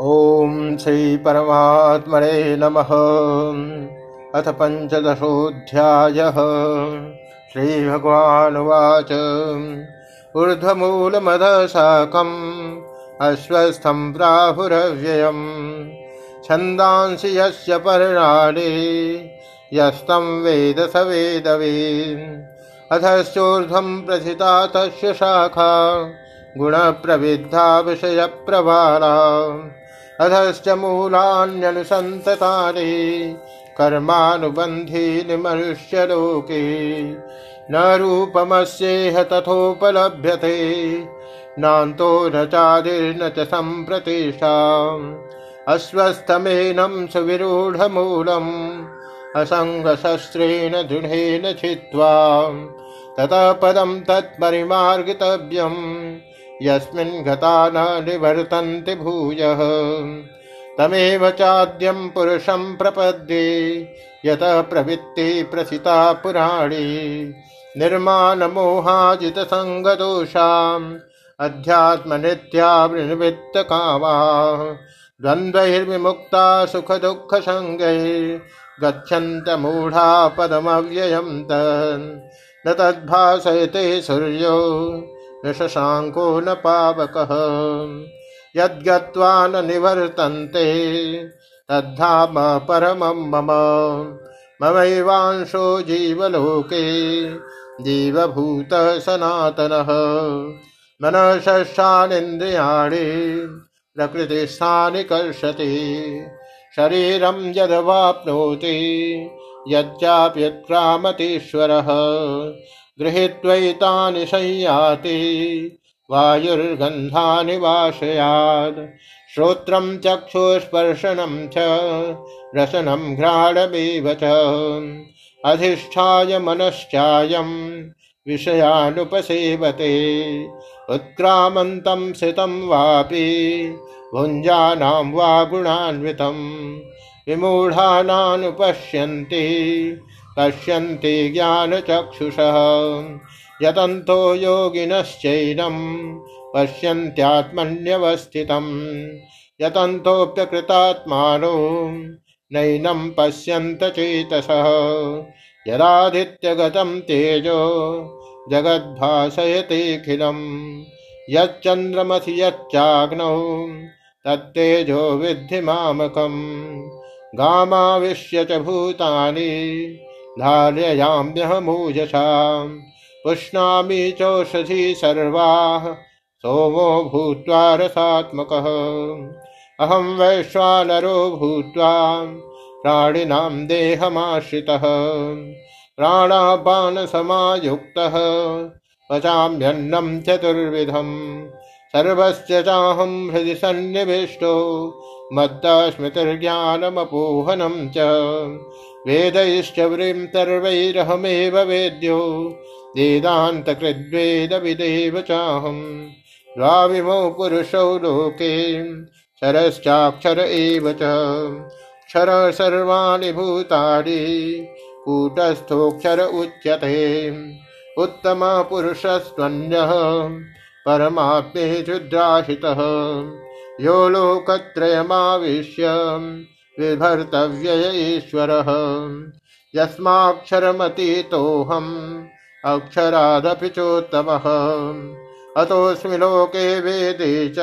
ॐ श्रीपरमात्मने नमः। अथ पञ्चदशोऽध्यायः। श्रीभगवानुवाच ऊर्ध्वमूलमधशाकम् अस्वस्थं प्राहुरव्ययम्। छन्दांसि यस्य पर्णानि यस्तं वेद स वेदवीन् अधश्चोर्ध्वं प्रथिता तस्य शाखा गुणप्रविद्धा विषयप्रभारा अधश्च मूलान्यनुसन्ततानि कर्मानुबन्धीनि मनुष्यलोके न रूपमस्येह तथोपलभ्यते नान्तो न चादिर्न च सम्प्रतिष्ठाम् अस्वस्थमेनं सुविरूढमूलम् असङ्गशस्त्रेण दृढेन छित्त्वा ततः पदं तत्परिमार्गितव्यम् यस्मिन् गता न निवर्तन्ति भूयः। तमेव चाद्यं पुरुषं प्रपद्ये, यतः प्रवृत्ति प्रसिता पुराणी। निर्माणमोहाजितसङ्गदोषाम् अध्यात्मनित्यावृणवृत्तकामाः द्वन्द्वैर्विमुक्ता सुखदुःखसङ्गैर्गच्छन्तमूढा पदमव्ययं तन्। न तद्भासयते सूर्यो न शशाङ्को न पावकः यद्गत्वा न निवर्तन्ते, तद्धाम परमं मम। ममैवांशो जीवलोके, जीवभूतः सनातनः। मनःषष्ठानीन्द्रियाणि प्रकृतिस्थानि कर्षति, शरीरं यदवाप्नोति, यच्चाप्यत्क्रामतीश्वरः। गृहीत्वैतानि संयाति। वायुर्गन्धानि वाशयात्। श्रोत्रं चक्षुस्पर्शनं च, रसनं घ्राणमेव च। अधिष्ठाय मनश्चायं, विषयानुपसेवते। उत्क्रामन्तं सितं वापि, भुञ्जानां वा गुणान्वितं। विमूढानानुपश्यन्ति। पश्यन्ति ज्ञानचक्षुषः। यतन्तो योगिनश्चैनं पश्यन्त्यात्मन्यवस्थितं यतन्तोऽप्यकृतात्मानो नैनं पश्यन्त चेतसः। यदादित्यगतं तेजो जगद्भासयतेऽखिलम् यच्चन्द्रमसि यच्चाग्नौ तत्तेजो विद्धि मामकम्। गामाविश्य च भूतानि धारयाम्यहमूजसाम्। पुष्णामि चौषधी सर्वाः, सोमो भूत्वा रसात्मकः। अहं वैश्वानरो भूत्वा प्राणिनां देहमाश्रितः। प्राणापानसमायुक्तः। पचाम्यन्नं चतुर्विधम्। सर्वस्य चाहं हृदि सन्निविष्टो मत्तस्मृतिर्ज्ञानमपोहनं च। वेदैश्च व्रीं सर्वैरहमेव वेद्यो, वेदान्तकृद्वेदविदेव चाहम् द्वाविमौ पुरुषौ लोके क्षरश्चाक्षर एव च। क्षर सर्वाणि भूतानि, कूटस्थोऽक्षर उच्यते। उत्तमः पुरुषस्त्वन्यः। परमात्मेषुद्राशितः यो लोकत्रयमाविश्य विभर्तव्य ईश्वरः यस्माक्षरमतीतोऽहम् अक्षरादपि चोत्तमः। अतोऽस्मि लोके वेदे च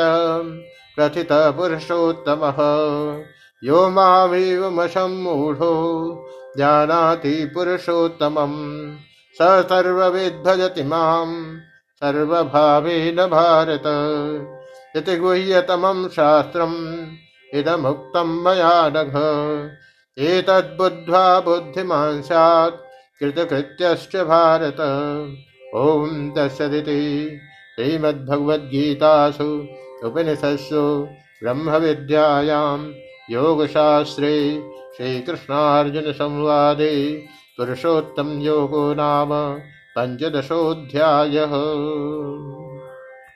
पुरुषोत्तमः यो मामेवमसम्मूढो जानाति पुरुषोत्तमम्। स सर्वविद्भजति माम्। सर्वभावेन भारत। इति गुह्यतमं शास्त्रम्, इदमुक्तं मया नघ। एतद्बुद्ध्वा बुद्धिमान् स्यात् कृतकृत्यश्च भारत। ॐ दशदिति श्रीमद्भगवद्गीतासु उपनिषत्सु ब्रह्मविद्यायां योगशास्त्रे श्रीकृष्णार्जुनसंवादे पुरुषोत्तम योगो नाम। पञ्चदशोऽध्यायः